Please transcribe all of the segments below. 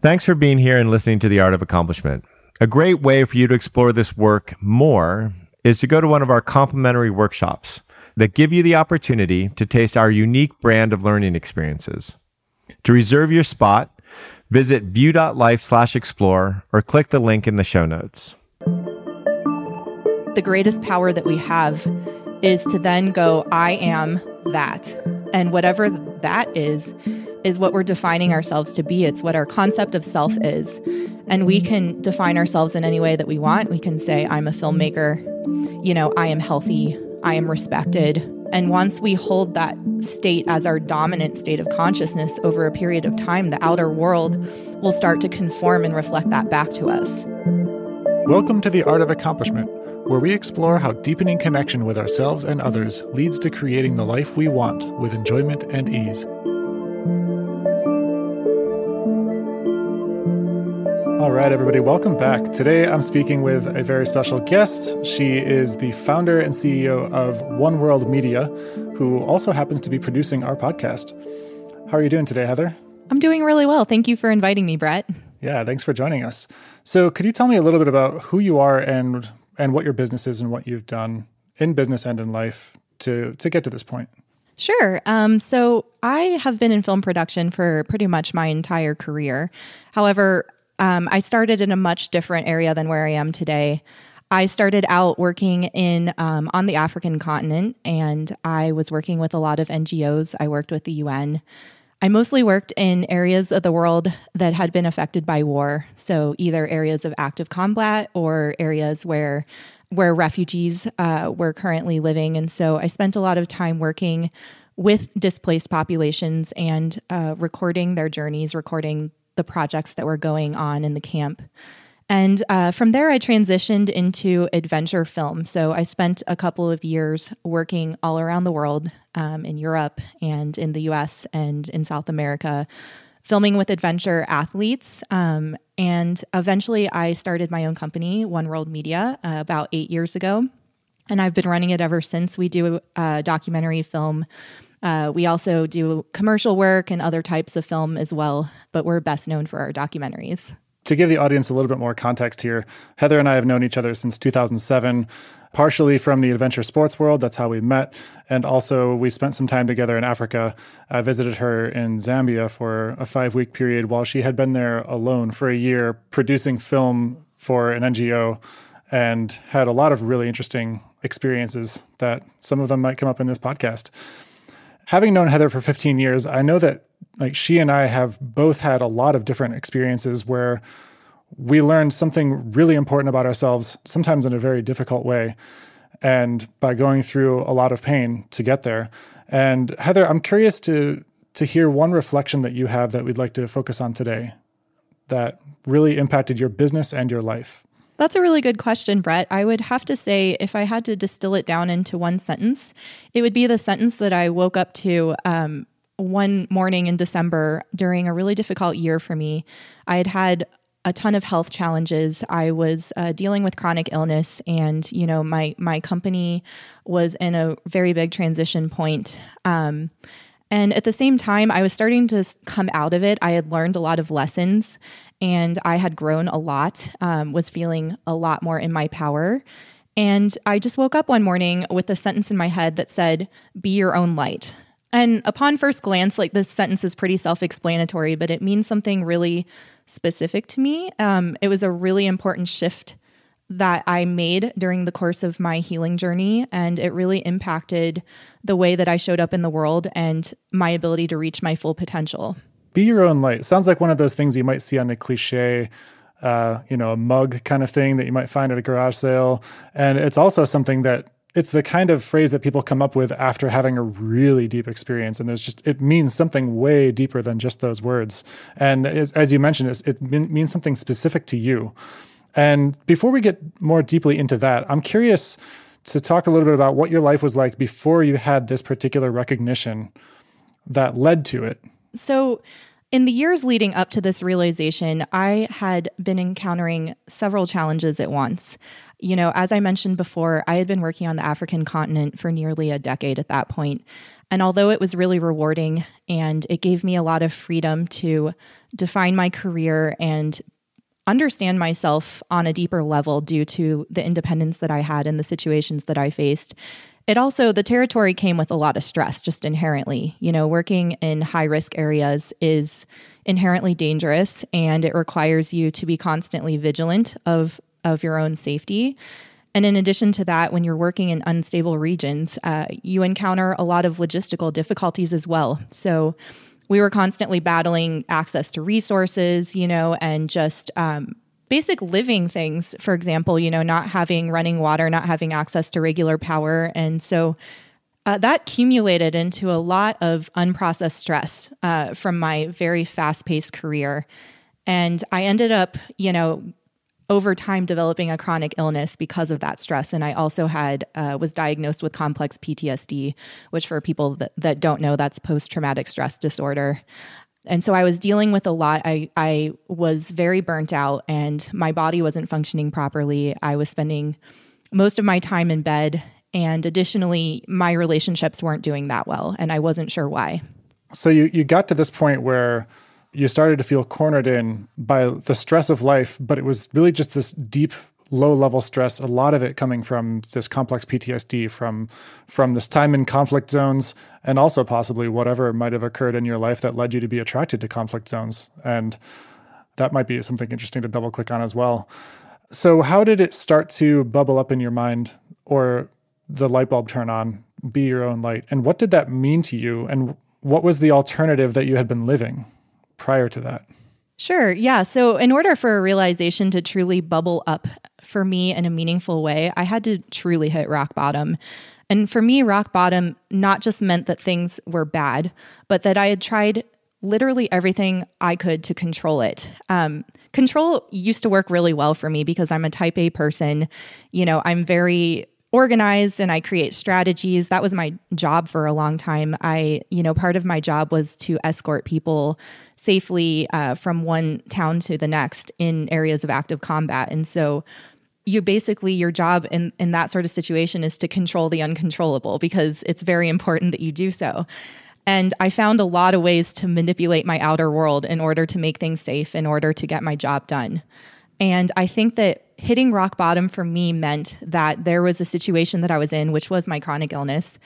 Thanks for being here and listening to The Art of Accomplishment. A great way for you to explore this work more is to go to one of our complimentary workshops that give you the opportunity to taste our unique brand of learning experiences. To reserve your spot, visit view.life slash explore or click the link in the show notes. The greatest power that we have is to then go, I am that. And whatever that is, is what we're defining ourselves to be. It's what our concept of self is. And we can define ourselves in any way that we want. We can say, I'm a filmmaker, you know, I am healthy, I am respected. And once we hold that state as our dominant state of consciousness over a period of time, the outer world will start to conform and reflect that back to us. Welcome to the Art of Accomplishment, where we explore how deepening connection with ourselves and others leads to creating the life we want with enjoyment and ease. All right, everybody, welcome back. Today I'm speaking with a very special guest. She is the founder and CEO of One World Media, who also happens to be producing our podcast. How are you doing today, Heather? I'm doing really well. Thank you for inviting me, Brett. Yeah, thanks for joining us. So, could you tell me a little bit about who you are and and what your business is and what you've done in business and in life to to get to this point? Sure. Um, so I have been in film production for pretty much my entire career. However, um, I started in a much different area than where I am today. I started out working in um, on the African continent, and I was working with a lot of NGOs. I worked with the UN. I mostly worked in areas of the world that had been affected by war, so either areas of active combat or areas where where refugees uh, were currently living. And so I spent a lot of time working with displaced populations and uh, recording their journeys, recording the projects that were going on in the camp. And uh, from there, I transitioned into adventure film. So I spent a couple of years working all around the world um, in Europe and in the US and in South America, filming with adventure athletes. Um, and eventually, I started my own company, One World Media, uh, about eight years ago. And I've been running it ever since. We do a documentary film uh, we also do commercial work and other types of film as well, but we're best known for our documentaries. To give the audience a little bit more context here, Heather and I have known each other since 2007, partially from the adventure sports world. That's how we met. And also, we spent some time together in Africa. I visited her in Zambia for a five week period while she had been there alone for a year producing film for an NGO and had a lot of really interesting experiences that some of them might come up in this podcast having known Heather for 15 years, I know that like she and I have both had a lot of different experiences where we learned something really important about ourselves, sometimes in a very difficult way, and by going through a lot of pain to get there. And Heather, I'm curious to to hear one reflection that you have that we'd like to focus on today that really impacted your business and your life. That's a really good question, Brett. I would have to say, if I had to distill it down into one sentence, it would be the sentence that I woke up to um, one morning in December during a really difficult year for me. I had had a ton of health challenges. I was uh, dealing with chronic illness, and you know, my my company was in a very big transition point. Um, and at the same time, I was starting to come out of it. I had learned a lot of lessons and I had grown a lot, um, was feeling a lot more in my power. And I just woke up one morning with a sentence in my head that said, Be your own light. And upon first glance, like this sentence is pretty self explanatory, but it means something really specific to me. Um, it was a really important shift that I made during the course of my healing journey, and it really impacted the way that I showed up in the world and my ability to reach my full potential be your own light. Sounds like one of those things you might see on a cliche, uh, you know, a mug kind of thing that you might find at a garage sale. And it's also something that it's the kind of phrase that people come up with after having a really deep experience. And there's just, it means something way deeper than just those words. And as, as you mentioned, it means something specific to you. And before we get more deeply into that, I'm curious to talk a little bit about what your life was like before you had this particular recognition that led to it. So, in the years leading up to this realization, I had been encountering several challenges at once. You know, as I mentioned before, I had been working on the African continent for nearly a decade at that point. And although it was really rewarding and it gave me a lot of freedom to define my career and understand myself on a deeper level due to the independence that I had and the situations that I faced. It also, the territory came with a lot of stress just inherently. You know, working in high risk areas is inherently dangerous and it requires you to be constantly vigilant of, of your own safety. And in addition to that, when you're working in unstable regions, uh, you encounter a lot of logistical difficulties as well. So, we were constantly battling access to resources, you know, and just um, basic living things. For example, you know, not having running water, not having access to regular power. And so uh, that accumulated into a lot of unprocessed stress uh, from my very fast paced career. And I ended up, you know, over time developing a chronic illness because of that stress. And i also had uh, was diagnosed with complex ptsd which for people that, that don't know that's post-traumatic stress disorder. And so i was dealing with a lot. I, I was very burnt out and my body wasn't functioning properly. I was spending most of my time in bed and additionally my relationships weren't doing that well and i wasn't sure why. So you, you got to this point where you started to feel cornered in by the stress of life, but it was really just this deep low level stress a lot of it coming from this complex PTSD from from this time in conflict zones and also possibly whatever might have occurred in your life that led you to be attracted to conflict zones and that might be something interesting to double click on as well. So how did it start to bubble up in your mind or the light bulb turn on be your own light and what did that mean to you and what was the alternative that you had been living? Prior to that? Sure. Yeah. So, in order for a realization to truly bubble up for me in a meaningful way, I had to truly hit rock bottom. And for me, rock bottom not just meant that things were bad, but that I had tried literally everything I could to control it. Um, control used to work really well for me because I'm a type A person. You know, I'm very organized and I create strategies. That was my job for a long time. I, you know, part of my job was to escort people safely uh, from one town to the next in areas of active combat. And so you basically your job in in that sort of situation is to control the uncontrollable because it's very important that you do so. And I found a lot of ways to manipulate my outer world in order to make things safe, in order to get my job done. And I think that hitting rock bottom for me meant that there was a situation that I was in, which was my chronic illness,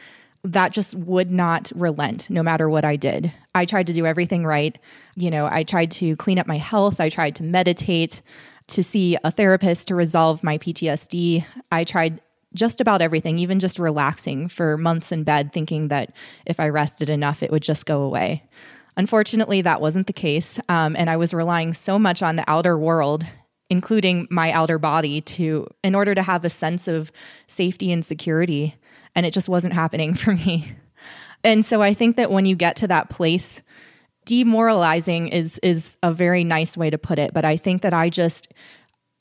that just would not relent no matter what I did. I tried to do everything right. You know, I tried to clean up my health, I tried to meditate, to see a therapist to resolve my PTSD. I tried just about everything, even just relaxing for months in bed, thinking that if I rested enough, it would just go away. Unfortunately, that wasn't the case. Um, and I was relying so much on the outer world including my outer body to in order to have a sense of safety and security and it just wasn't happening for me. And so I think that when you get to that place, demoralizing is is a very nice way to put it, but I think that I just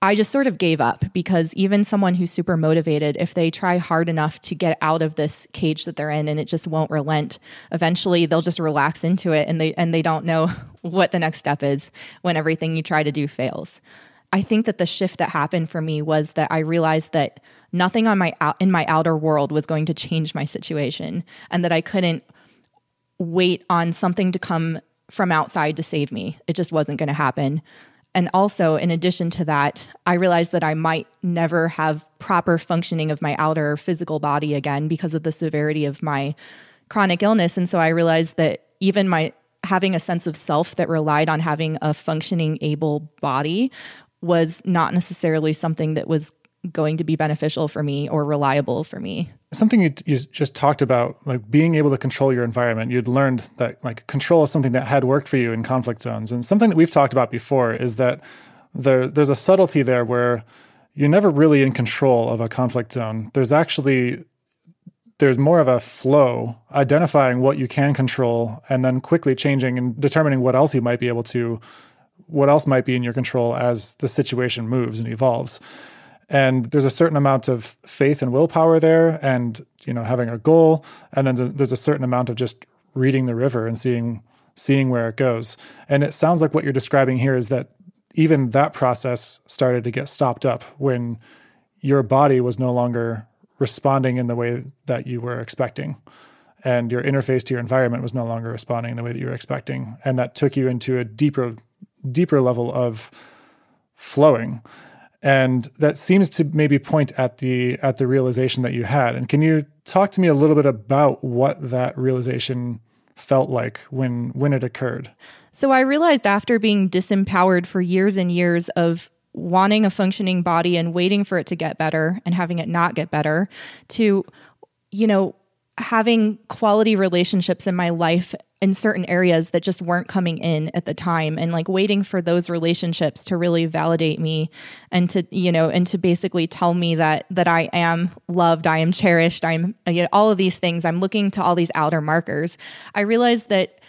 I just sort of gave up because even someone who's super motivated, if they try hard enough to get out of this cage that they're in and it just won't relent, eventually they'll just relax into it and they and they don't know what the next step is when everything you try to do fails. I think that the shift that happened for me was that I realized that nothing on my out, in my outer world was going to change my situation and that I couldn't wait on something to come from outside to save me. It just wasn't going to happen. And also, in addition to that, I realized that I might never have proper functioning of my outer physical body again because of the severity of my chronic illness. And so I realized that even my having a sense of self that relied on having a functioning, able body was not necessarily something that was going to be beneficial for me or reliable for me. Something you, you, just talked about, like being able to control your environment. You'd learned that like control is something that had worked for you in conflict zones, and something that we've talked about before is that there there's a subtlety there where you're never really in control of a conflict zone. There's actually there's more of a flow, identifying what you can control, and then quickly changing and determining what else you might be able to, what else might be in your control as the situation moves and evolves and there's a certain amount of faith and willpower there and you know having a goal. And then there's a certain amount of just reading the river and seeing seeing where it goes. And it sounds like what you're describing here is that even that process started to get stopped up when your body was no longer responding in the way that you were expecting. And your interface to your environment was no longer responding in the way that you were expecting. And that took you into a deeper deeper level of flowing and that seems to maybe point at the at the realization that you had. And can you talk to me a little bit about what that realization felt like when when it occurred? So i realized after being disempowered for years and years of wanting a functioning body and waiting for it to get better and having it not get better to you know having quality relationships in my life in certain areas that just weren't coming in at the time. And like waiting for those relationships to really validate me and to you know and to basically tell me that that I am loved I am cherished I'm you know, all of these things. I'm looking to all these outer markers. I realized that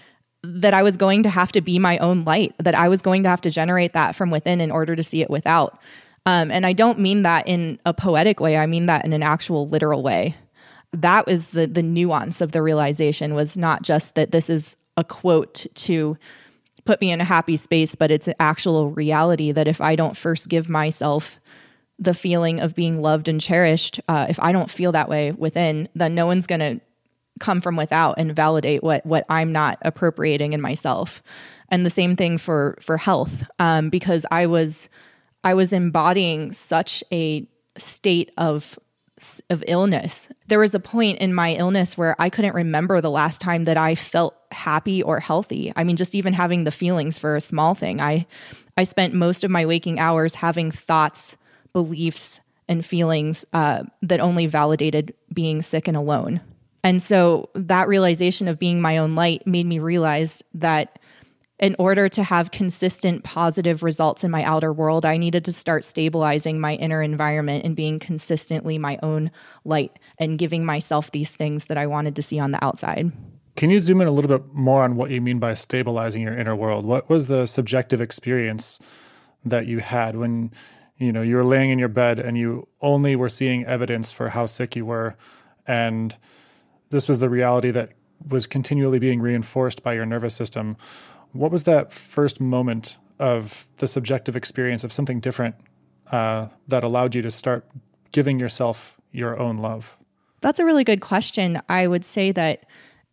that I was going to have to be my own light that I was going to have to generate that from within in order to see it without. Um, and I don't mean that in a poetic way. I mean that in an actual literal way that was the the nuance of the realization was not just that this is a quote to put me in a happy space, but it's an actual reality that if I don't first give myself the feeling of being loved and cherished, uh, if I don't feel that way within, then no one's going to come from without and validate what what I'm not appropriating in myself. And the same thing for for health, um, because I was I was embodying such a state of of illness. There was a point in my illness where I couldn't remember the last time that I felt happy or healthy. I mean, just even having the feelings for a small thing. I I spent most of my waking hours having thoughts, beliefs, and feelings uh, that only validated being sick and alone. And so that realization of being my own light made me realize that in order to have consistent positive results in my outer world, I needed to start stabilizing my inner environment and being consistently my own light and giving myself these things that I wanted to see on the outside. Can you zoom in a little bit more on what you mean by stabilizing your inner world? What was the subjective experience that you had when you know you were laying in your bed and you only were seeing evidence for how sick you were and this was the reality that was continually being reinforced by your nervous system what was that first moment of the subjective experience of something different uh, that allowed you to start giving yourself your own love? That's a really good question. I would say that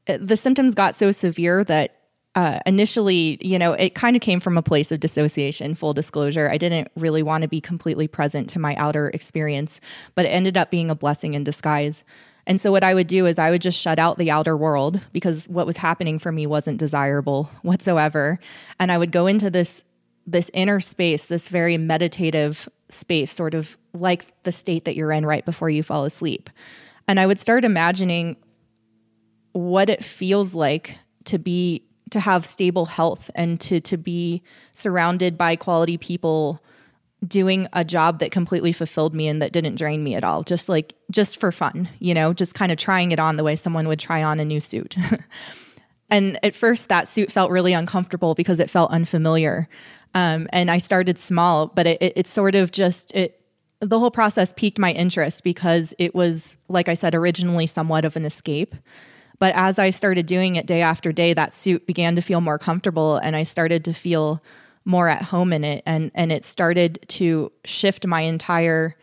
uh, the symptoms got so severe that uh, initially, you know, it kind of came from a place of dissociation, full disclosure. I didn't really want to be completely present to my outer experience, but it ended up being a blessing in disguise. And so what I would do is I would just shut out the outer world because what was happening for me wasn't desirable whatsoever. And I would go into this this inner space, this very meditative space, sort of like the state that you're in right before you fall asleep. And I would start imagining what it feels like to be to have stable health and to to be surrounded by quality people doing a job that completely fulfilled me and that didn't drain me at all. Just like just for fun you know just kind of trying it on the way someone would try on a new suit. And at first that suit felt really uncomfortable because it felt unfamiliar. Um, and i started small but it, it, it sort of just it the whole process piqued my interest because it was like i said originally somewhat of an escape. But as i started doing it day after day that suit began to feel more comfortable and i started to feel more at home in it and and it started to shift my entire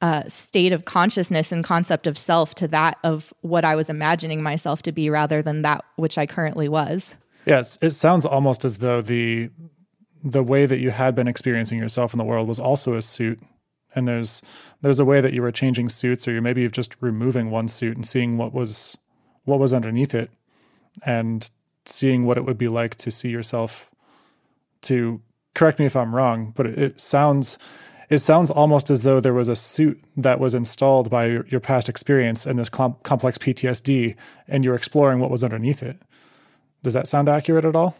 uh, state of consciousness and concept of self to that of what I was imagining myself to be rather than that which I currently was. Yes, it sounds almost as though the the way that you had been experiencing yourself in the world was also a suit and there's there's a way that you were changing suits or you're maybe just removing one suit and seeing what was what was underneath it and seeing what it would be like to see yourself to correct me if I'm wrong, but it, it sounds it sounds almost as though there was a suit that was installed by your, your past experience and this com- complex PTSD, and you're exploring what was underneath it. Does that sound accurate at all?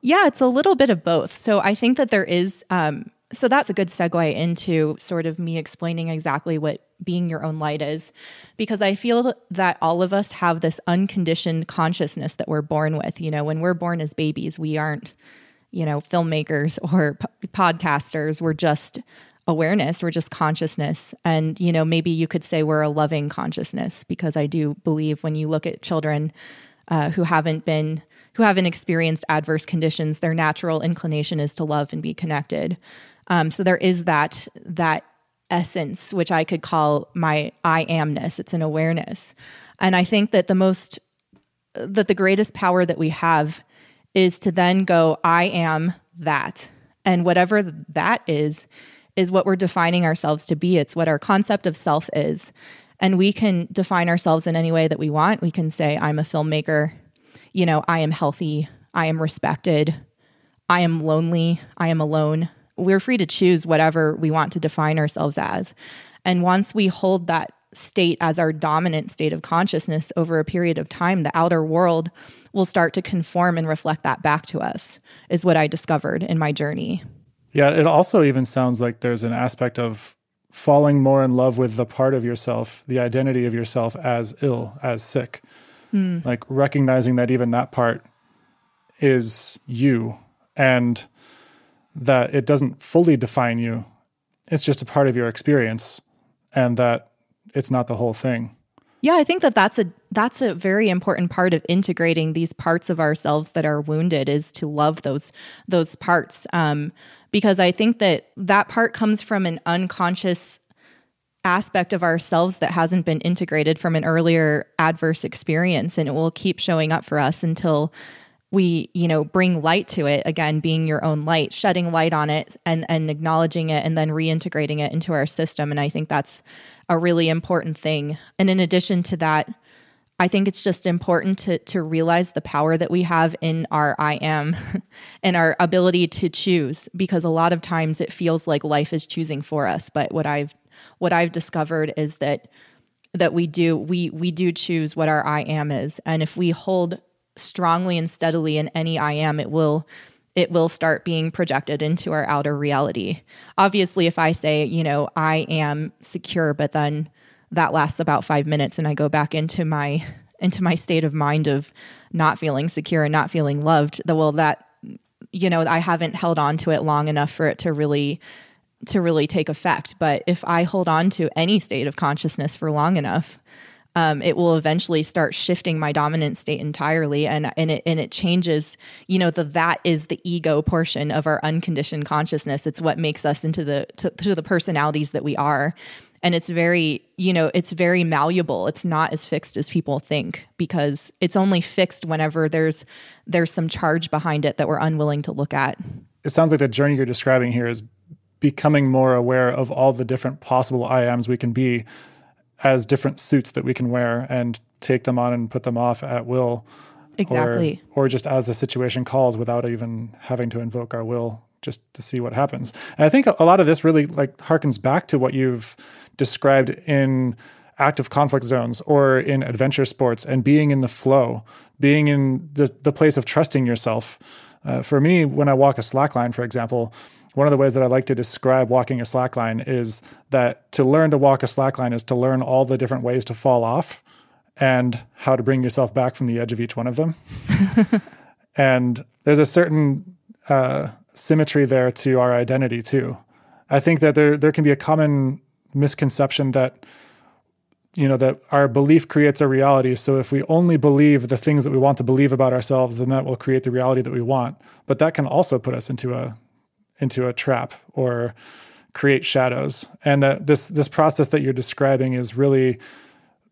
Yeah, it's a little bit of both. So I think that there is. Um, so that's a good segue into sort of me explaining exactly what being your own light is, because I feel that all of us have this unconditioned consciousness that we're born with. You know, when we're born as babies, we aren't you know, filmmakers or p- podcasters. We're just awareness, we're just consciousness. And, you know, maybe you could say we're a loving consciousness because I do believe when you look at children uh, who haven't been, who haven't experienced adverse conditions, their natural inclination is to love and be connected. Um, so there is that, that essence, which I could call my I amness. It's an awareness. And I think that the most, that the greatest power that we have is to then go, I am that. And whatever that is, is what we're defining ourselves to be. It's what our concept of self is. And we can define ourselves in any way that we want. We can say, I'm a filmmaker, you know, I am healthy, I am respected, I am lonely, I am alone. We're free to choose whatever we want to define ourselves as. And once we hold that state as our dominant state of consciousness over a period of time, the outer world will start to conform and reflect that back to us, is what I discovered in my journey. Yeah, it also even sounds like there's an aspect of falling more in love with the part of yourself, the identity of yourself as ill, as sick. Mm. Like recognizing that even that part is you and that it doesn't fully define you. It's just a part of your experience and that it's not the whole thing. Yeah, I think that that's a that's a very important part of integrating these parts of ourselves that are wounded is to love those those parts. Um, because I think that that part comes from an unconscious aspect of ourselves that hasn't been integrated from an earlier adverse experience and it will keep showing up for us until we you know bring light to it again being your own light shedding light on it and and acknowledging it and then reintegrating it into our system and i think that's a really important thing. And in addition to that I think it's just important to to realize the power that we have in our I am and our ability to choose because a lot of times it feels like life is choosing for us. But what I've what I've discovered is that that we do we we do choose what our I am is. And if we hold strongly and steadily in any I am it will it will start being projected into our outer reality. Obviously if I say, you know, I am secure but then that lasts about five minutes and I go back into my into my state of mind of not feeling secure and not feeling loved, the well that you know, I haven't held on to it long enough for it to really to really take effect. But if I hold on to any state of consciousness for long enough, um, it will eventually start shifting my dominant state entirely, and and it and it changes. You know, the that is the ego portion of our unconditioned consciousness. It's what makes us into the to, to the personalities that we are, and it's very you know it's very malleable it's not as fixed as people think because it's only fixed whenever there's there's some charge behind it that we're unwilling to look at it sounds like the journey you're describing here is becoming more aware of all the different possible iams we can be as different suits that we can wear and take them on and put them off at will exactly or, or just as the situation calls without even having to invoke our will just to see what happens. And I think a lot of this really like harkens back to what you've described in active conflict zones or in adventure sports and being in the flow, being in the, the place of trusting yourself. Uh, for me, when I walk a slackline, for example, one of the ways that I like to describe walking a slackline is that to learn to walk a slackline is to learn all the different ways to fall off and how to bring yourself back from the edge of each one of them. and there's a certain uh, symmetry there to our identity too. I think that there there can be a common misconception that you know that our belief creates a reality so if we only believe the things that we want to believe about ourselves then that will create the reality that we want but that can also put us into a into a trap or create shadows and that this this process that you're describing is really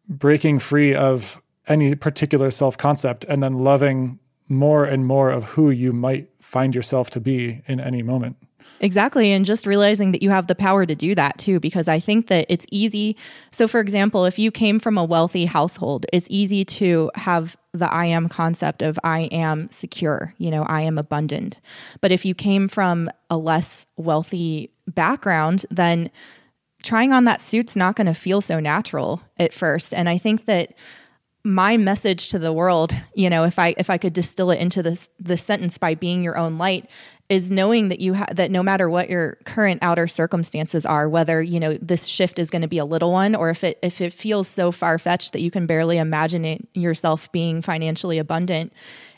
breaking free of any particular self concept and then loving more and more of who you might find yourself to be in any moment. Exactly. And just realizing that you have the power to do that too, because I think that it's easy. So, for example, if you came from a wealthy household, it's easy to have the I am concept of I am secure, you know, I am abundant. But if you came from a less wealthy background, then trying on that suit's not going to feel so natural at first. And I think that my message to the world, you know, if I if I could distill it into this this sentence by being your own light, is knowing that you ha- that no matter what your current outer circumstances are, whether you know this shift is going to be a little one, or if it if it feels so far fetched that you can barely imagine it, yourself being financially abundant,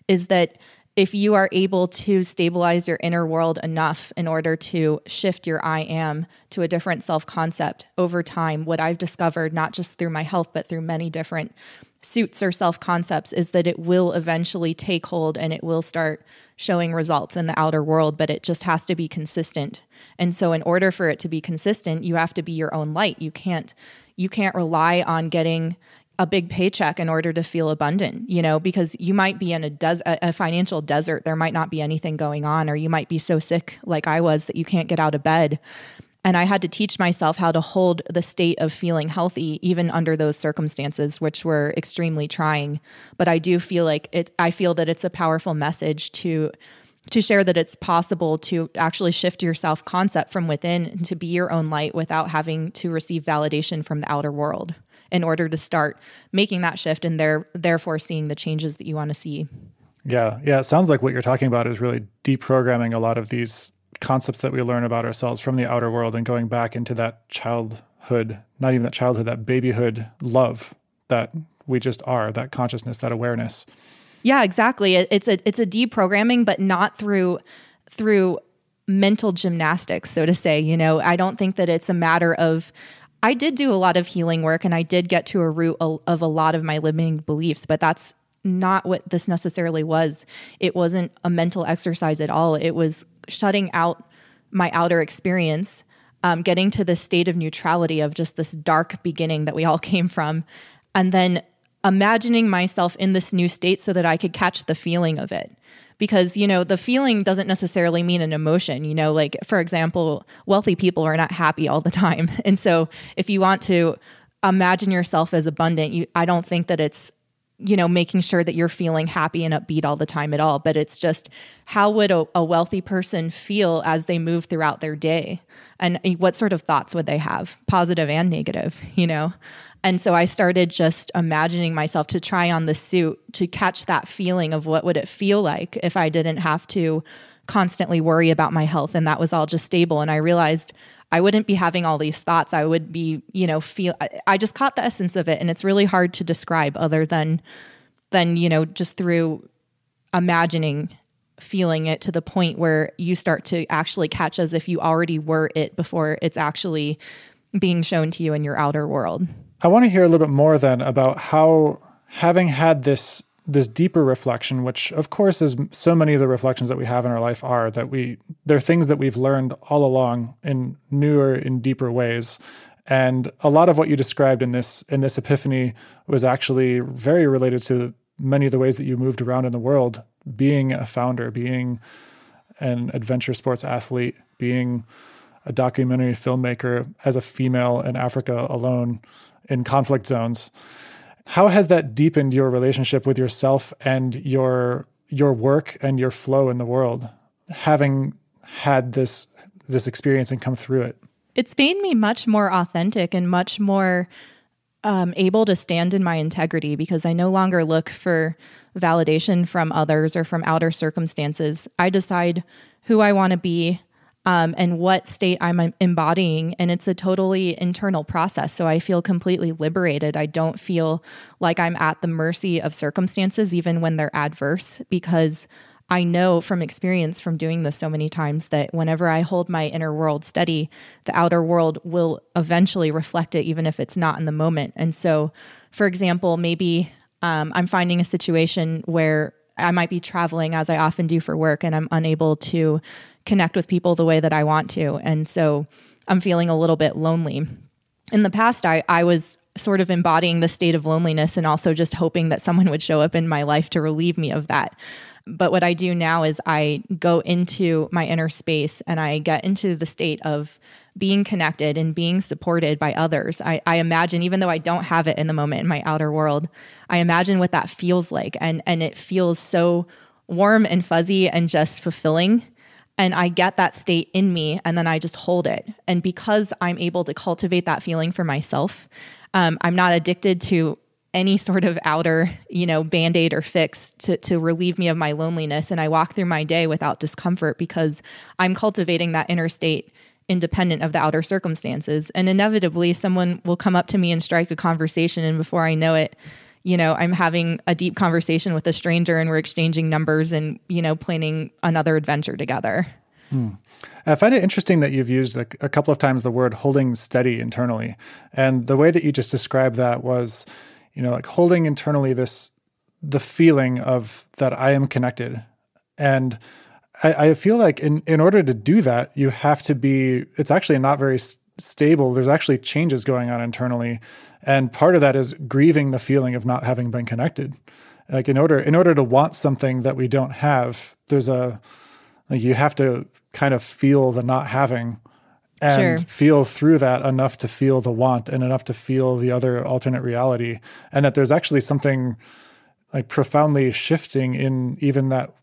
is that if you are able to stabilize your inner world enough in order to shift your I am to a different self concept over time, what I've discovered, not just through my health, but through many different suits or self concepts is that it will eventually take hold and it will start showing results in the outer world, but it just has to be consistent. And so in order for it to be consistent, you have to be your own light. You can't you can't rely on getting a big paycheck in order to feel abundant, you know, because you might be in a, des- a financial desert. There might not be anything going on, or you might be so sick like I was that you can't get out of bed. And I had to teach myself how to hold the state of feeling healthy, even under those circumstances, which were extremely trying. But I do feel like it, I feel that it's a powerful message to to share that it's possible to actually shift your self concept from within to be your own light without having to receive validation from the outer world in order to start making that shift and there therefore seeing the changes that you want to see. Yeah, yeah. It sounds like what you're talking about is really deprogramming a lot of these concepts that we learn about ourselves from the outer world and going back into that childhood, not even that childhood, that babyhood love that we just are, that consciousness, that awareness. Yeah, exactly. It's a it's a deprogramming, but not through through mental gymnastics, so to say. You know, I don't think that it's a matter of I did do a lot of healing work and I did get to a root of a lot of my limiting beliefs, but that's not what this necessarily was. It wasn't a mental exercise at all. It was shutting out my outer experience, um, getting to the state of neutrality of just this dark beginning that we all came from, and then imagining myself in this new state so that I could catch the feeling of it. Because you know the feeling doesn't necessarily mean an emotion you know like for example wealthy people are not happy all the time. And so if you want to imagine yourself as abundant you i don't think that it's you know making sure that you're feeling happy and upbeat all the time at all but it's just how would a, a wealthy person feel as they move throughout their day? And eh, what sort of thoughts would they have positive and negative you know? And so I started just imagining myself to try on the suit to catch that feeling of what would it feel like if I didn't have to constantly worry about my health and that was all just stable. And I realized I wouldn't be having all these thoughts. I would be, you know, feel I, just caught the essence of it and it's really hard to describe other than than, you know, just through imagining feeling it to the point where you start to actually catch as if you already were it before it's actually being shown to you in your outer world. I want to hear a little bit more then about how having had this this deeper reflection, which of course is so many of the reflections that we have in our life are that we they're things that we've learned all along in newer in deeper ways. And a lot of what you described in this in this epiphany was actually very related to many of the ways that you moved around in the world, being a founder, being an adventure sports athlete, being a documentary filmmaker as a female in Africa alone in conflict zones. How has that deepened your relationship with yourself and your your work and your flow in the world, having had this this experience and come through it? It's made me much more authentic and much more um, able to stand in my integrity because I no longer look for validation from others or from outer circumstances. I decide who I want to be um, and what state I'm embodying. And it's a totally internal process. So I feel completely liberated. I don't feel like I'm at the mercy of circumstances, even when they're adverse, because I know from experience from doing this so many times that whenever I hold my inner world steady, the outer world will eventually reflect it, even if it's not in the moment. And so, for example, maybe um, I'm finding a situation where I might be traveling as I often do for work and I'm unable to connect with people the way that I want to. And so I'm feeling a little bit lonely. In the past, I, I was sort of embodying the state of loneliness and also just hoping that someone would show up in my life to relieve me of that. But what I do now is I go into my inner space and I get into the state of being connected and being supported by others. I, I, imagine, even though I don't have it in the moment in my outer world, I imagine what that feels like. And, and it feels so warm and fuzzy and just fulfilling and I get that state in me and then I just hold it. And because I'm able to cultivate that feeling for myself, um, I'm not addicted to any sort of outer, you know, band-aid or fix to, to relieve me of my loneliness. And I walk through my day without discomfort because I'm cultivating that inner state independent of the outer circumstances. And inevitably someone will come up to me and strike a conversation. And before I know it, you know, I'm having a deep conversation with a stranger and we're exchanging numbers and, you know, planning another adventure together. Hmm. I find it interesting that you've used a, a, couple of times the word holding steady internally. And the way that you just described that was, you know, like holding internally this, the feeling of that I am connected. And I, I feel like in, in order to do that, you have to be, it's actually not very stable, there's actually changes going on internally. And part of that is grieving the feeling of not having been connected. Like in order in order to want something that we don't have, there's a like you have to kind of feel the not having and Sure. feel through that enough to feel the want and enough to feel the other alternate reality. And that there's actually something like profoundly shifting in even that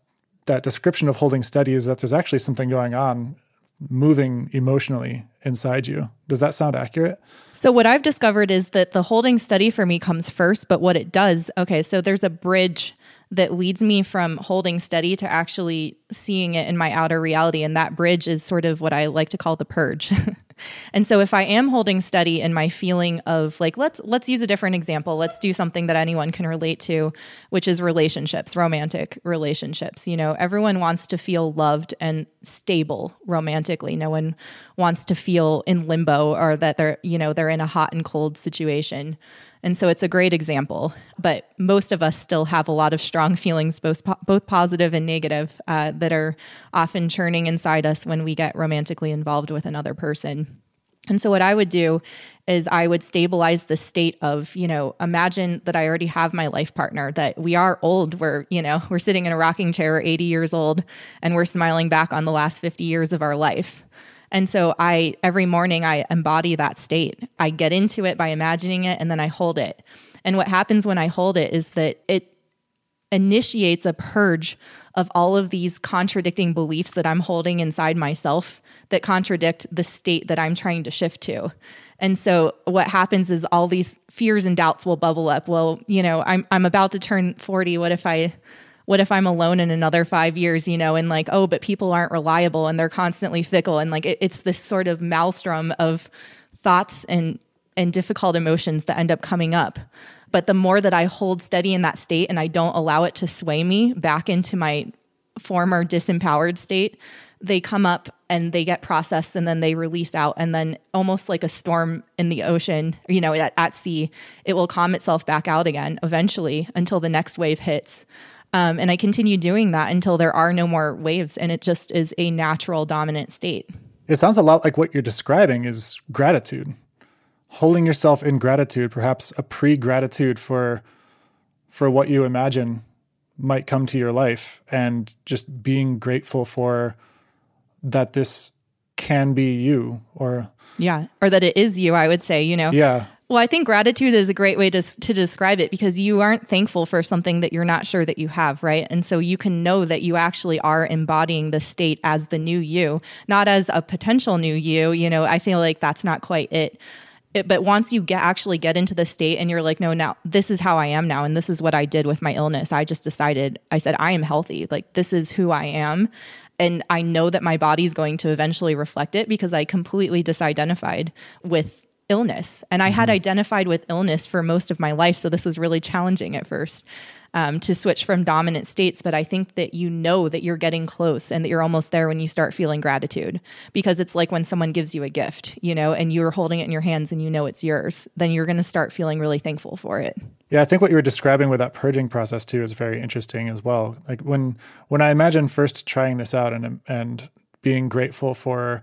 that description of holding steady is that there's actually something going on moving emotionally inside you. Does that sound accurate? So what I've discovered is that the holding steady for me comes first, but what it does, okay, so there's a bridge that leads me from holding steady to actually seeing it in my outer reality and that bridge is sort of what I like to call the purge. and so if I am holding steady in my feeling of like let's let's use a different example. Let's do something that anyone can relate to, which is relationships, romantic relationships. You know, everyone wants to feel loved and stable romantically. No one wants to feel in limbo or that they're, you know, they're in a hot and cold situation. And so it's a great example. But most of us still have a lot of strong feelings, both po- both positive and negative, uh, that are often churning inside us when we get romantically involved with another person. And so what I would do is I would stabilize the state of, you know, imagine that I already have my life partner, that we are old, we're, you know, we're sitting in a rocking chair, 80 years old, and we're smiling back on the last 50 years of our life. And so I every morning I embody that state. I get into it by imagining it and then I hold it. And what happens when I hold it is that it initiates a purge of all of these contradicting beliefs that I'm holding inside myself that contradict the state that I'm trying to shift to. And so what happens is all these fears and doubts will bubble up. Well, you know, I'm I'm about to turn 40. What if I what if I'm alone in another five years, you know, and like, oh, but people aren't reliable and they're constantly fickle. And like, it, it's this sort of maelstrom of thoughts and, and difficult emotions that end up coming up. But the more that I hold steady in that state and I don't allow it to sway me back into my former disempowered state, they come up and they get processed and then they release out. And then, almost like a storm in the ocean, you know, at, at sea, it will calm itself back out again eventually until the next wave hits. Um, and I continue doing that until there are no more waves and it just is a natural dominant state. It sounds a lot like what you're describing is gratitude. Holding yourself in gratitude, perhaps a pre-gratitude for for what you imagine might come to your life and just being grateful for that this can be you or Yeah. Or that it is you, I would say, you know. yeah Well, I think gratitude is a great way to, to describe it because you aren't thankful for something that you're not sure that you have, right? And so you can know that you actually are embodying the state as the new you, not as a potential new you. You know, I feel like that's not quite it. It, but once you get actually get into the state and you're like no now this is how i am now and this is what i did with my illness i just decided i said i am healthy like this is who i am and i know that my body's going to eventually reflect it because i completely disidentified with illness. And I had identified with illness for most of my life. So this was really challenging at first um, to switch from dominant states. But I think that you know that you're getting close and that you're almost there when you start feeling gratitude because it's like when someone gives you a gift, you know, and you're holding it in your hands and you know it's yours, then you're going to start feeling really thankful for it. Yeah, I think what you were describing with that purging process too is very interesting as well. Like when when I imagine first trying this out and and being grateful for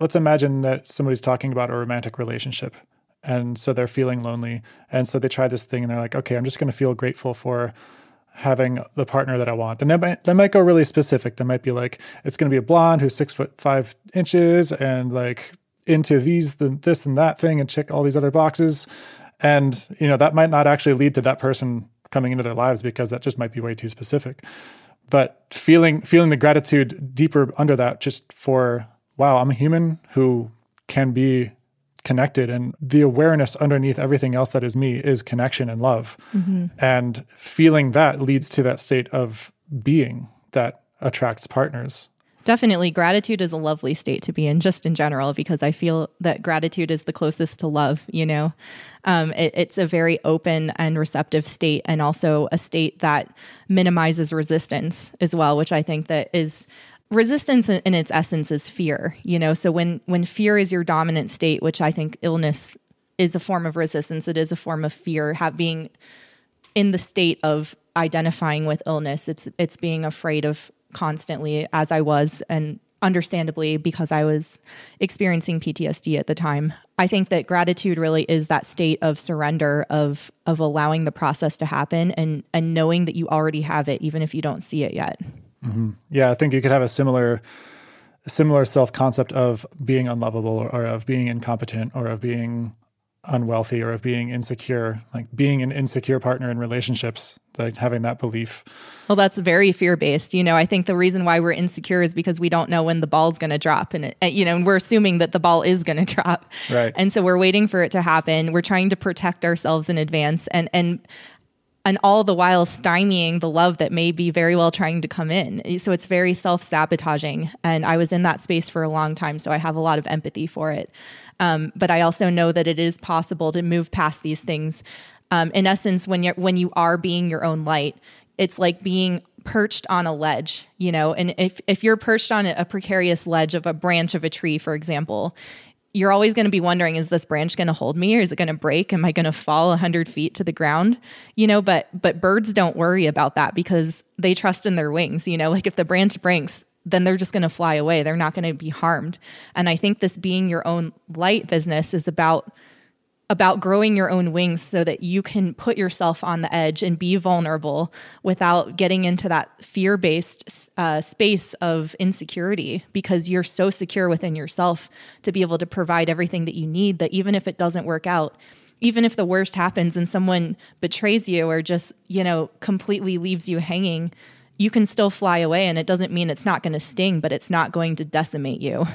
let's imagine that somebody's talking about a romantic relationship and so they're feeling lonely and so they try this thing and they're like, "Okay, I'm just going to feel grateful for having the partner that I want." And that might that might go really specific. That might be like it's going to be a blonde who's 6 foot 5 inches and like into these the, this and that thing and check all these other boxes and you know that might not actually lead to that person coming into their lives because that just might be way too specific but feeling feeling the gratitude deeper under that just for wow i'm a human who can be connected and the awareness underneath everything else that is me is connection and love. And feeling that leads to that state of being that attracts partners. Definitely, gratitude is a lovely state to be in, just in general, because I feel that gratitude is the closest to love. You know, um, it, it's a very open and receptive state, and also a state that minimizes resistance as well, which I think that is resistance in, its essence is fear. You know, so when when fear is your dominant state, which I think illness is a form of resistance, it is a form of fear. Have being in the state of identifying with illness, it's it's being afraid of constantly as I was and understandably because I was experiencing PTSD at the time. I think that gratitude really is that state of surrender of of allowing the process to happen and and knowing that you already have it even if you don't see it yet. Mm-hmm. Yeah, I think you could have a similar similar self concept of being unlovable or, or of being incompetent or of being unwealthy or of being insecure, like being an insecure partner in relationships, like having that belief. Well, that's very fear based. You know, I think the reason why we're insecure is because we don't know when the ball's going to drop, and it, you know, and we're assuming that the ball is going to drop, right? And so we're waiting for it to happen. We're trying to protect ourselves in advance, and and and all the while stymieing the love that may be very well trying to come in. So it's very self sabotaging. And I was in that space for a long time. So I have a lot of empathy for it. Um, but I also know that it is possible to move past these things. Um, in essence, when you're when you are being your own light, it's like being perched on a ledge, you know. And if if you're perched on a precarious ledge of a branch of a tree, for example, you're always going to be wondering is this branch going to hold me? Or is it going to break? Am i going to fall 100 feet to the ground? You know but but birds don't worry about that because they trust in their wings you know? Like if the branch breaks then they're just going to fly away. They're not going to be harmed. And i think this being your own light business is about about growing your own wings so that you can put yourself on the edge and be vulnerable without getting into that fear based uh, space of insecurity because you're so secure within yourself to be able to provide everything that you need that even if it doesn't work out, even if the worst happens and someone betrays you or just, you know, completely leaves you hanging, you can still fly away. And it doesn't mean it's not going to sting, but it's not going to decimate you.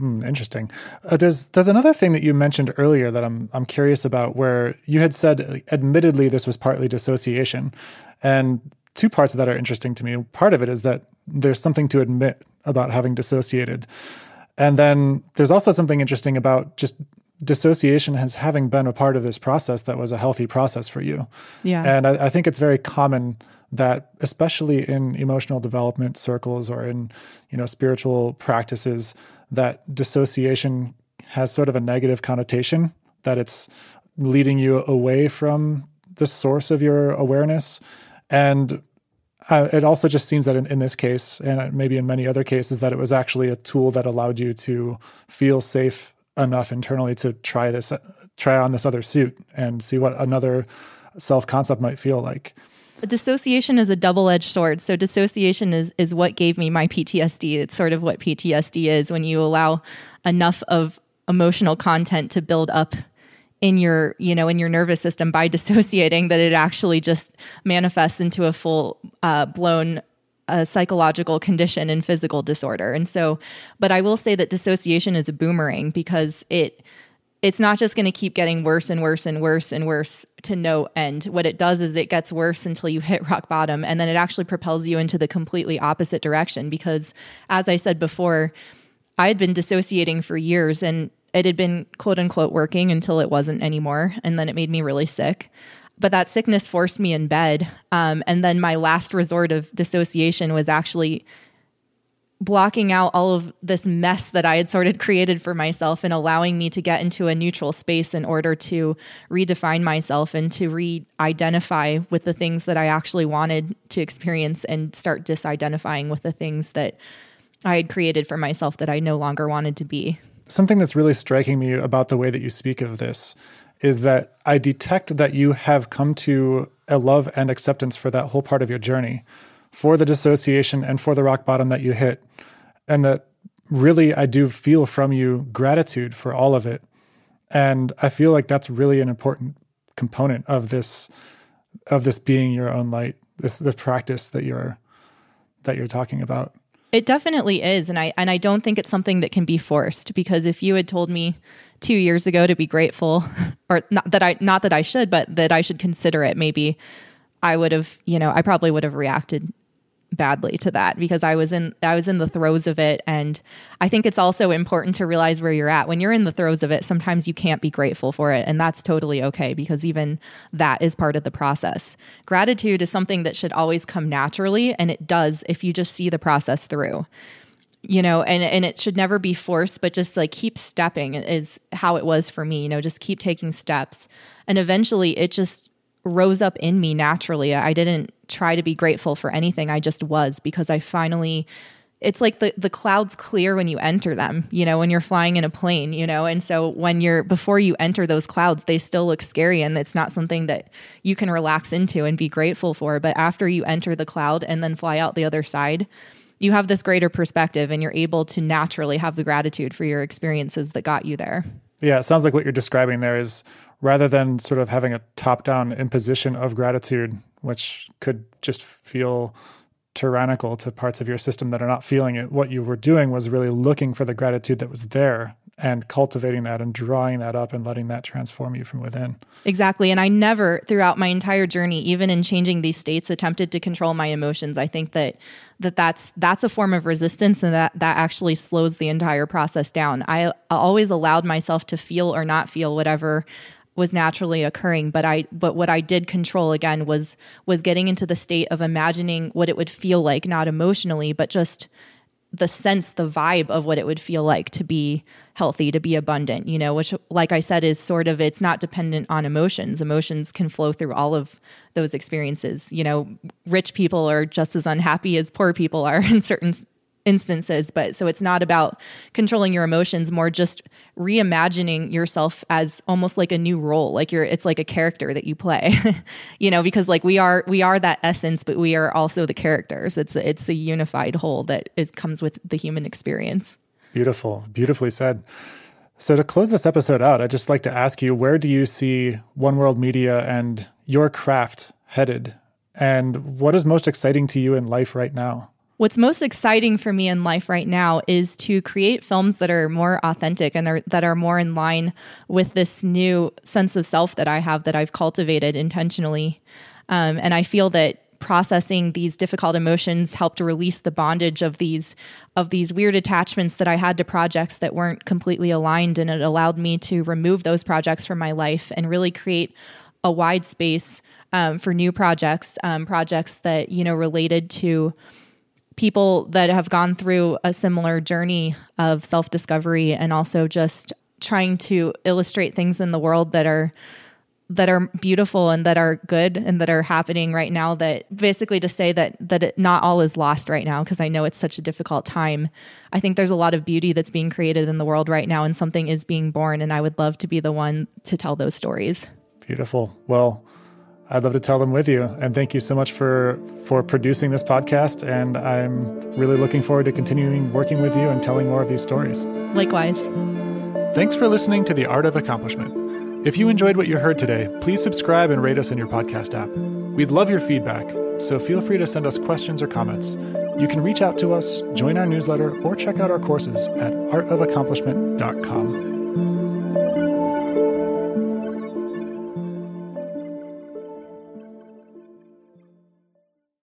Mm, interesting. Uh, there's there's another thing that you mentioned earlier that I'm I'm curious about, where you had said, admittedly, this was partly dissociation, and two parts of that are interesting to me. Part of it is that there's something to admit about having dissociated, and then there's also something interesting about just dissociation as having been a part of this process that was a healthy process for you. Yeah, and I, I think it's very common that especially in emotional development circles or in you know spiritual practices that dissociation has sort of a negative connotation, that it's leading you away from the source of your awareness. And uh, it also just seems that in, in this case, and maybe in many other cases, that it was actually a tool that allowed you to feel safe enough internally to try this, try on this other suit and see what another self concept might feel like. Dissociation is a double-edged sword. So dissociation is is what gave me my PTSD. It's sort of what PTSD is when you allow enough of emotional content to build up in your you know in your nervous system by dissociating that it actually just manifests into a full uh, blown uh, psychological condition and physical disorder and so but i will say that dissociation is a boomerang because it it's not just going to keep getting worse and worse and worse and worse to no end. What it does is it gets worse until you hit rock bottom and then it actually propels you into the completely opposite direction because as I said before, I had been dissociating for years and it had been quote unquote working until it wasn't anymore and then it made me really sick. But that sickness forced me in bed. Um, and then my last resort of dissociation was actually blocking out all of this mess that I had sort of created for myself and allowing me to get into a neutral space in order to redefine myself and to re identify with the things that I actually wanted to experience and start disidentifying with the things that I had created for myself that I no longer wanted to be. Something that's really striking me about the way that you speak of this is that I detect that you have come to a love and acceptance for that whole part of your journey for the dissociation and for the rock bottom that you hit. And that really, I do feel from you gratitude for all of it. And I feel like that's really an important component of this of this being your own light, this the practice that you're that you're talking about. It definitely is, and I and I don't think it's something that can be forced because if you had told me two years ago to be grateful, or not that I not that I should, but that I should consider it, maybe I would have, you know, I probably would have reacted badly to that because I was in I was in the throes of it and I think it's also important to realize where you're at. When you're in the throes of it, sometimes you can't be grateful for it and that's totally okay because even that is part of the process. Gratitude is something that should always come naturally and it does if you just see the process through. You know, and and it should never be forced, but just like keep stepping is how it was for me, you know, just keep taking steps. And eventually it just rose up in me naturally. I didn't try to be grateful for anything. I just was because I finally it's like the the clouds clear when you enter them you know when you're flying in a plane you know and so when you're before you enter those clouds they still look scary and it's not something that you can relax into and be grateful for but after you enter the cloud and then fly out the other side you have this greater perspective and you're able to naturally have the gratitude for your experiences that got you there yeah it sounds like what you're describing there is rather than sort of having a top down imposition of gratitude which could just feel tyrannical to parts of your system that are not feeling it. What you were doing was really looking for the gratitude that was there and cultivating that and drawing that up and letting that transform you from within. Exactly. And I never throughout my entire journey even in changing these states attempted to control my emotions. I think that that that's that's a form of resistance and that that actually slows the entire process down. I always allowed myself to feel or not feel whatever was naturally occurring but i but what i did control again was was getting into the state of imagining what it would feel like not emotionally but just the sense the vibe of what it would feel like to be healthy to be abundant you know which like i said is sort of it's not dependent on emotions. Emotions can flow through all of those experiences. You know rich people are just as unhappy as poor people are in certain instances but so it's not about controlling your emotions more just reimagining yourself as almost like a new role like you're it's like a character that you play you know because like we are we are that essence but we are also the characters. It's it's a unified whole that is comes with the human experience. Beautiful. Beautifully said. So to close this episode out i'd just like to ask you where do you see One World Media and your craft headed? And what is most exciting to you in life right now What's most exciting for me in life right now is to create films that are more authentic and are, that are more in line with this new sense of self that I have that I've cultivated intentionally. Um, and I feel that processing these difficult emotions helped release the bondage of these of these weird attachments that I had to projects that weren't completely aligned and it allowed me to remove those projects from my life and really create a wide space um, for new projects um, projects that you know related to people that have gone through a similar journey of self discovery and also just trying to illustrate things in the world that are that are beautiful and that are good and that are happening right now that basically to say that that it, not all is lost right now because I know it's such a difficult time. I think there's a lot of beauty that's being created in the world right now and something is being born and I would love to be the one to tell those stories. Beautiful. Well, I'd love to tell them with you. And thank you so much for for producing this podcast. And I'm really looking forward to continuing working with you and telling more of these stories. Likewise. Thanks for listening to The Art of Accomplishment. If you enjoyed what you heard today, please subscribe and rate us in your podcast app. We'd love your feedback, so feel free to send us questions or comments. You can reach out to us, join our newsletter, or check out our courses at artofaccomplishment.com.